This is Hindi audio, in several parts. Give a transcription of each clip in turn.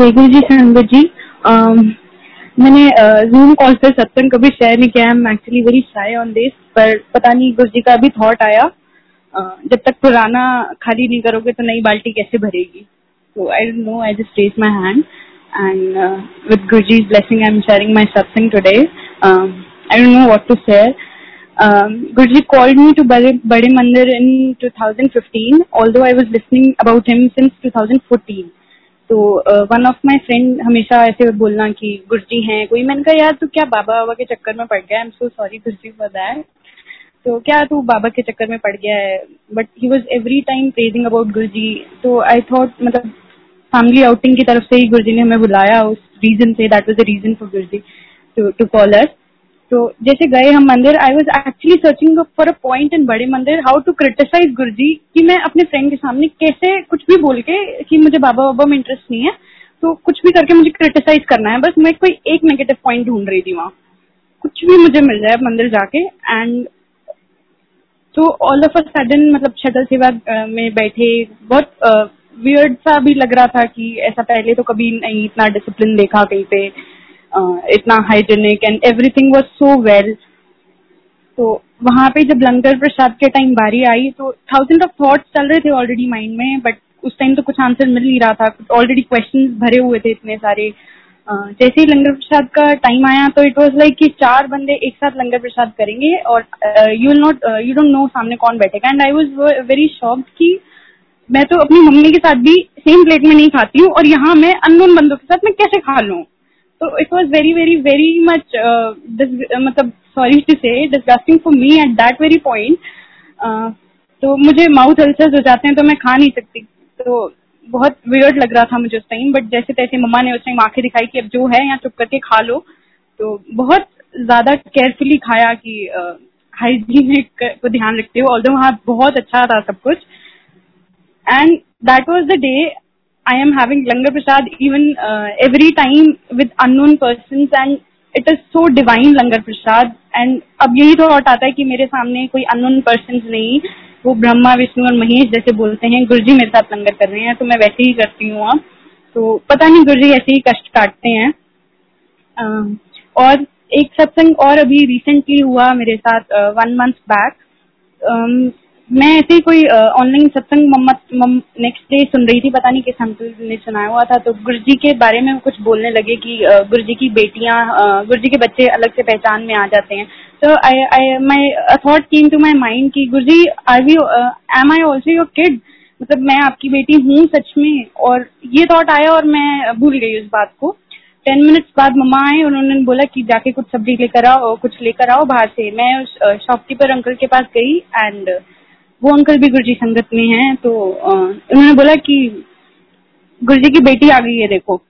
जय गुरु जी संगत जी um, मैंने जूम कॉल पर सत्संग कभी शेयर नहीं किया। I actually very shy on this पर पता नहीं गुरु जी का अभी थॉट आया। जब तक पुराना खाली नहीं करोगे तो नई बाल्टी कैसे भरेगी? तो I don't know I just raise my hand and with Guru ji blessing I am sharing my satsang today I don't know what to share Guruji called me to Bade, Bade Mandir in 2015, although I was listening about him since 2014. तो वन ऑफ़ माय फ्रेंड हमेशा ऐसे बोलना कि, गुरुजी हैं, कोई? मैंने कहा, यार, तू क्या बाबा बाबा के चक्कर में पड़ गया I am so sorry Guruji for that तो क्या तू बाबा के चक्कर में पड़ गया है? But he was every time praising about Guruji. तो आई थॉट मतलब फैमिली आउटिंग की तरफ़ से ही गुरुजी ने हमें बुलाया। उस रीजन से that was the reason for Guruji to call us तो जैसे गए हम मंदिर I was actually searching for a point in Bade Mandir how to criticise गुरु जी कि मैं अपने फ्रेंड के सामने कैसे कुछ भी बोल के कि मुझे बाबा बाबा में इंटरेस्ट नहीं है तो कुछ भी करके मुझे क्रिटिसाइज करना है, बस मैं कोई एक नेगेटिव पॉइंट ढूंढ रही थी वहाँ। कुछ भी मुझे मिल जाए मंदिर जाके एंड तो ऑल ऑफ़ अ सडन मतलब शटल सेवा में बैठे, बहुत वियर्ड सा भी लग रहा था कि ऐसा पहले तो कभी नहीं इतना डिसिप्लिन देखा कहीं पे। इतना hygienic and everything was so well तो वहाँ पे जब लंगर प्रसाद के टाइम बारी आई तो थाउज़ेंड ऑफ़ थॉट्स चल रहे थे ऑलरेडी माइंड में बट उस टाइम तो कुछ आंसर मिल नहीं रहा था. ऑलरेडी क्वेश्चन भरे हुए थे इतने सारे. जैसे ही लंगर प्रसाद का टाइम आया तो इट वॉज़ लाइक कि चार बंदे एक साथ लंगर प्रसाद करेंगे और you will not you don't know सामने कौन बैठेगा. And I was very shocked कि मैं तो अपनी मम्मी के साथ भी सेम प्लेट में नहीं खाती हूँ और यहाँ मैं अननोन बंदों के साथ मैं कैसे खा लूँ? तो it was very very very much मतलब sorry to say disgusting for me at that very point तो मुझे माउथ अल्सर्स हो जाते हैं तो मैं खा नहीं सकती। तो बहुत वियर्ड लग रहा था मुझे उस टाइम बट जैसे तैसे मम्मा ने उस टाइम आँखें दिखाई कि अब जो है, यहाँ चुप करके खा लो। तो बहुत ज़्यादा केयरफुली खाया कि हाइजीन को ध्यान रखते हो ऑल्दो वहाँ बहुत अच्छा था सब कुछ। And that was the day I am having Langar Prasad even uh, every time with unknown persons and it is so divine Langar Prasad. And अब यही थॉट आता है कि मेरे सामने कोई अननोन पर्सन नहीं वो ब्रह्मा विष्णु और महेश जैसे बोलते हैं। गुरुजी मेरे साथ लंगर कर रहे हैं तो मैं वैसे ही करती हूँ अब। तो पता नहीं गुरुजी ऐसे ही कष्ट काटते हैं। और एक सत्संग और अभी रिसेंटली हुआ मेरे साथ वन मंथ बैक मैं ऐसे ही कोई ऑनलाइन सत्संग मोहम्मद नेक्स्ट डे सुन रही थी, पता नहीं किस अंकल ने सुनाया हुआ था तो गुरु जी के बारे में कुछ बोलने लगे कि गुरु जी की बेटियाँ गुरु जी के बच्चे अलग से पहचान में आ जाते हैं। तो I I my thought came to my mind कि Guru ji are we am I also your kid मतलब मैं आपकी बेटी हूँ सच में, और ये थॉट आया और मैं भूल गई उस बात को। टेन मिनट्स बाद मम्मा आए, उन्होंने बोला कि जाके कुछ सब्ज़ी लेकर आओ, कुछ लेकर आओ बाहर से। मैं उस शॉपकीपर अंकल के पास गई एंड वो अंकल भी गुरुजी संगत में हैं तो उन्होंने बोला कि गुरुजी की बेटी आ गई है, देखो।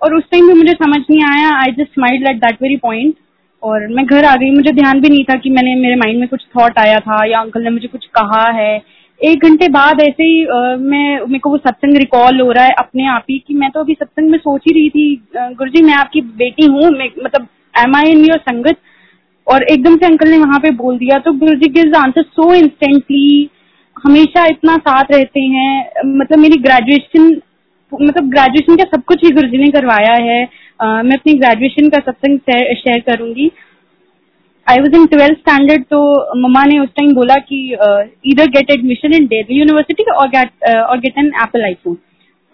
और उस टाइम भी मुझे समझ नहीं आया I just smile at that very point और मैं घर आ गई, मुझे ध्यान भी नहीं था कि मैंने, मेरे माइंड में कुछ थॉट आया था, या अंकल ने मुझे कुछ कहा है। एक घंटे बाद ऐसे ही मैं, मेरे को वो सत्संग रिकॉल हो रहा है अपने आप ही, कि मैं तो अभी सत्संग में सोच ही रही थी गुरुजी, मैं आपकी बेटी हूँ मतलब एम आई इन योर संगत? और एकदम से अंकल ने वहाँ पे बोल दिया। तो Guru ji gives answer so instantly हमेशा इतना साथ रहते हैं। मतलब मेरी ग्रेजुएशन मतलब ग्रेजुएशन का सब कुछ ही गुरु जी ने करवाया है। uh, मैं अपनी ग्रेजुएशन का सत्संग शेयर करूँगी। I was in twelfth standard तो मम्मा ने उस टाइम बोला कि इधर get admission in Delhi university और गेट और गेट एन एप्पल आईफोन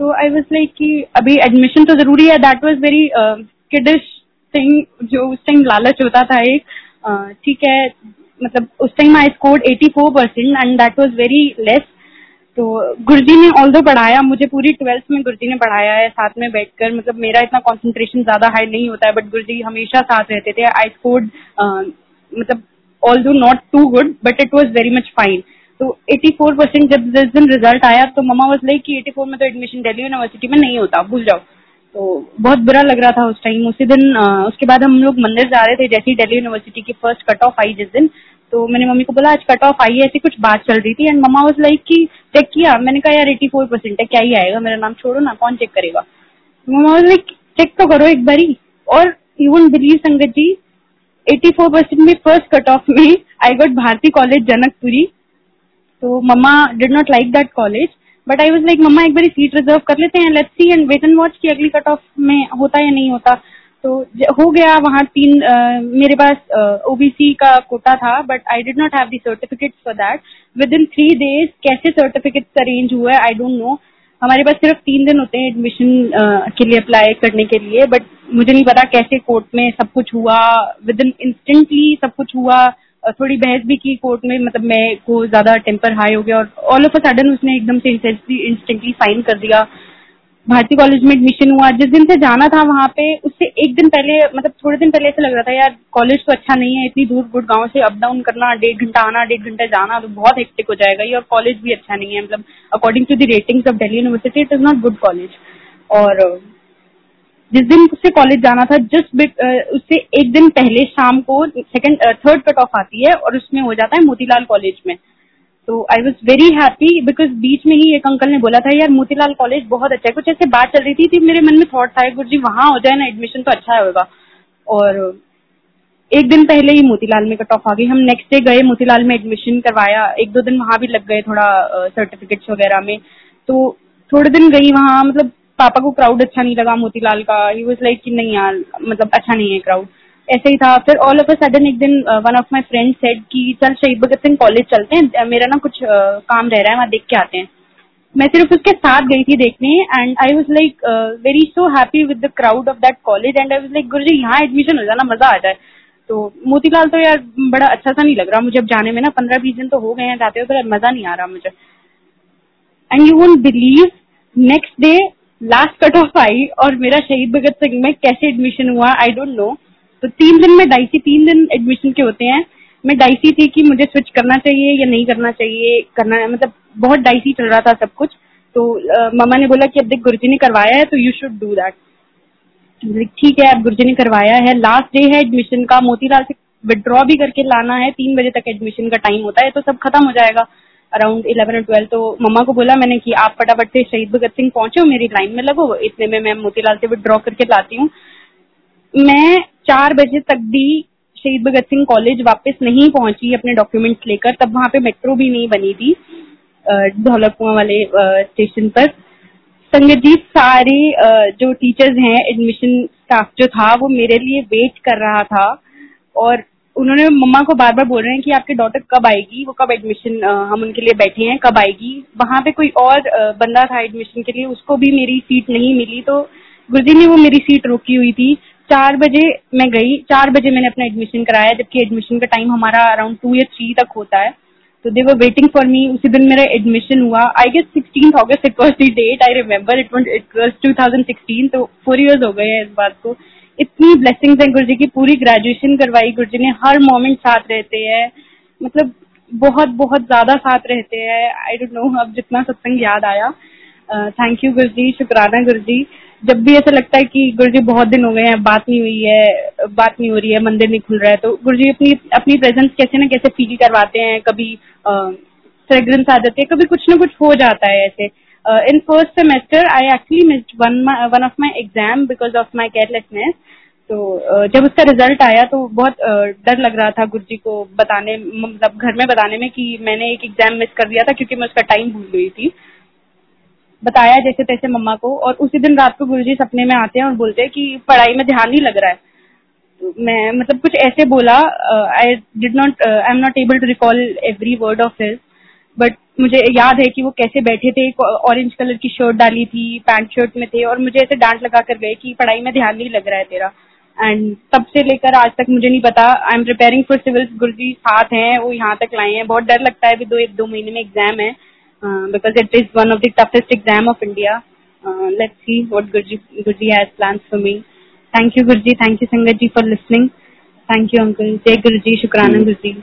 तो आई वॉज़ लाइक कि अभी एडमिशन तो ज़रूरी है। That was very kiddish thing जो उस टाइम लालच होता था एक। ठीक है मतलब उस time I scored 84 percent and that was very less तो गुरुजी ने ऑल दो पढ़ाया, मुझे पूरी ट्वेल्थ में गुरुजी ने पढ़ाया है, साथ में बैठकर मतलब मेरा इतना कंसंट्रेशन ज़्यादा हाई नहीं होता है बट गुरुजी हमेशा साथ रहते थे। आई स्कोर्ड मतलब although not too good but it was very much fine तो 84 परसेंट जब जिस दिन रिज़ल्ट आया तो ममा वॉज़ लाइक कि 84 में तो एडमिशन दिल्ली यूनिवर्सिटी में नहीं होता, भूल जाओ। तो बहुत बुरा लग रहा था उस टाइम उसी दिन उसके बाद हम लोग मंदिर जा रहे थे, जैसे ही दिल्ली यूनिवर्सिटी की फ़र्स्ट कट ऑफ़ आई जिस दिन तो मैंने मम्मी को बोला, आज कट ऑफ़ आई है, ऐसी कुछ बात चल रही थी। एंड मम्मा वाज लाइक की चेक किया। मैंने कहा, यार एटी फोर परसेंट है, क्या ही आएगा? मेरा नाम छोड़ो ना, कौन चेक करेगा? मम्मा वाज लाइक चेक तो करो एक बारी। और won't believe sangat ji eighty four percent में फ़र्स्ट कट ऑफ़ में I got Bharati college Janakpuri तो mama did not like that college but I was like mama एक बार सीट रिज़र्व कर लेते हैं let's see and wait and watch की अगली कट ऑफ़ में होता या नहीं होता. तो हो गया वहाँ तीन मेरे पास ओबीसी का कोटा था but I did not have the certificate for that within three days कैसे सर्टिफिकेट अरेंज हुआ है आई डोंट नो हमारे पास सिर्फ़ तीन दिन होते हैं एडमिशन के लिए अप्लाई करने के लिए बट मुझे नहीं पता कैसे कोर्ट में सब कुछ हुआ. विद इन इंस्टेंटली सब कुछ हुआ. थोड़ी बहस भी की कोर्ट में मतलब मैं को ज़्यादा टेम्पर हाई हो गया और ऑल ऑफ़ अ सडन उसने एकदम से इंस्टेंटली साइन कर दिया। भारतीय कॉलेज में एडमिशन हुआ। जिस दिन से जाना था वहाँ पे, उससे एक दिन पहले मतलब थोड़े दिन पहले ऐसा लग रहा था, यार कॉलेज तो अच्छा नहीं है, इतनी दूर गुड़गांव से अप डाउन करना, डेढ़ घंटा आना, डेढ़ घंटा जाना तो बहुत हेक्टिक हो जाएगा। ये और कॉलेज भी अच्छा नहीं है मतलब according to the ratings of Delhi university it is not good college और जिस दिन उससे कॉलेज जाना था जस्ट बिट उससे एक दिन पहले शाम को सेकंड थर्ड कट ऑफ़ आती है और उसमें हो जाता है मोतीलाल कॉलेज में। तो I was very happy because बीच में ही एक अंकल ने बोला था यार मोतीलाल कॉलेज बहुत अच्छा है। कुछ ऐसे बात चल रही थी, थी मेरे मन में थॉट था गुरु जी वहाँ हो जाए ना एडमिशन तो अच्छा होगा। और एक दिन पहले ही मोतीलाल में कट ऑफ़ आ गई। हम नेक्स्ट डे गए मोतीलाल में एडमिशन करवाया। एक दो दिन वहाँ भी लग गए थोड़ा सर्टिफिकेट्स वगैरह में। तो थोड़े दिन गई वहाँ मतलब पापा को क्राउड अच्छा नहीं लगा मोतीलाल का। ही वॉज़ लाइक कि नहीं यार मतलब अच्छा नहीं है क्राउड ऐसे ही था। फिर ऑल ऑफ़ अ सडन एक दिन one of my friend said कि चल शहीद भगत सिंह कॉलेज चलते हैं। मेरा ना कुछ uh, काम रह रहा है वहाँ देख के आते हैं। मैं सिर्फ़ उसके साथ गई थी देखने and I was like very so happy with the crowd of that college and I was like guru ji यहाँ एडमिशन हो जाना मज़ा आ जाए। तो मोतीलाल तो यार बड़ा अच्छा सा नहीं लग रहा। मुझे अब जाने में ना पंद्रह बीस दिन तो हो गए हैं जाते हुए तो मज़ा नहीं आ रहा मुझे। And you won't believe next day last cut off I और मेरा शहीद भगत सिंह में कैसे एडमिशन हुआ आई डोंट नो तो तीन दिन में डाइसी तीन दिन एडमिशन के होते हैं। मैं डाइसी थी कि मुझे स्विच करना चाहिए या नहीं करना चाहिए, करना मतलब बहुत डाइसी चल रहा था सब कुछ। तो मामा ने बोला कि अब देख गुरुजी ने करवाया है तो यू शुड डू दैट ठीक है, अब गुरुजी ने करवाया है। लास्ट डे है एडमिशन का, मोतीलाल से विड्रॉ भी करके लाना है। तीन बजे तक एडमिशन का टाइम होता है तो सब खत्म हो जाएगा। अराउंड इलेवन और ट्वेल्व तो मम्मा को बोला मैंने कि आप फटाफट से शहीद भगत सिंह पहुँचे, मेरी लाइन में लगो। इतने में मैं मोतीलाल से विड्रॉ करके लाती हूँ। मैं चार बजे तक भी शहीद भगत सिंह कॉलेज वापस नहीं पहुँची अपने डॉक्यूमेंट्स लेकर, तब वहाँ पे मेट्रो भी नहीं बनी थी ढोलक वाले स्टेशन पर। संगत जी सारे जो टीचर्स हैं एडमिशन स्टाफ जो था, वो मेरे लिए वेट कर रहा था। और उन्होंने मम्मा को बार बार बोल रहे हैं कि आपकी डॉटर कब आएगी, वो कब एडमिशन हम उनके लिए बैठे हैं, कब आएगी। वहाँ पे कोई और बंदा था एडमिशन के लिए, उसको भी मेरी सीट नहीं मिली तो गुरुजी ने वो मेरी सीट रोकी हुई थी। चार बजे मैं गई, चार बजे मैंने अपना एडमिशन कराया, जबकि एडमिशन का टाइम हमारा अराउंड टू या थ्री तक होता है। तो दे वर वेटिंग फॉर मी उसी दिन मेरा एडमिशन हुआ। I guess sixteen August it was the date I remember it was two thousand sixteen तो फोर ईयर्स हो गए हैं इस बात को। इतनी ब्लेसिंग्स है गुरु जी की, पूरी ग्रेजुएशन करवाई गुरु जी ने, हर मोमेंट साथ रहते हैं। मतलब बहुत बहुत ज़्यादा साथ रहते हैं। आई डोंट नो अब जितना सत्संग याद आया। थैंक यू गुरु जी शुक्राना गुरु जी जब भी ऐसा लगता है कि गुरु जी बहुत दिन हो गए हैं, बात नहीं हुई है, बात नहीं हो रही है, मंदिर नहीं खुल रहा है तो गुरु जी अपनी अपनी प्रेजेंस कैसे ना कैसे फील करवाते हैं। कभी फ्रेग्रेंस आ जाती है, कभी कुछ ना कुछ हो जाता है ऐसे। In first semester I actually missed one one of my exam because of my carelessness तो uh, जब उसका रिज़ल्ट आया तो बहुत uh, डर लग रहा था गुरुजी को बताने मतलब घर में बताने में कि मैंने एक एग्ज़ाम मिस कर दिया था क्योंकि मैं उसका टाइम भूल गई थी। बताया जैसे तैसे मम्मा को और उसी दिन रात को गुरुजी सपने में आते हैं और बोलते हैं कि पढ़ाई में ध्यान नहीं लग रहा है। तो मैं मतलब कुछ ऐसे बोला I did not I am not able to recall every word of his but मुझे याद है कि वो कैसे बैठे थे ऑरेंज कलर की शर्ट डाली थी पैंट शर्ट में थे और मुझे ऐसे डांट लगा कर गए कि पढ़ाई में ध्यान नहीं लग रहा है तेरा। एंड तब से लेकर आज तक मुझे नहीं पता I am preparing for civils guru ji साथ हैं वो यहाँ तक लाए हैं। बहुत डर लगता है अभी दो एक दो महीने में एग्ज़ाम है because it is one of the toughest exam of India let's see what guru ji has plan for me thank you guru ji thank you sangat ji for listening thank you uncle jai guru ji शुक्राना हम्म। गुरु जी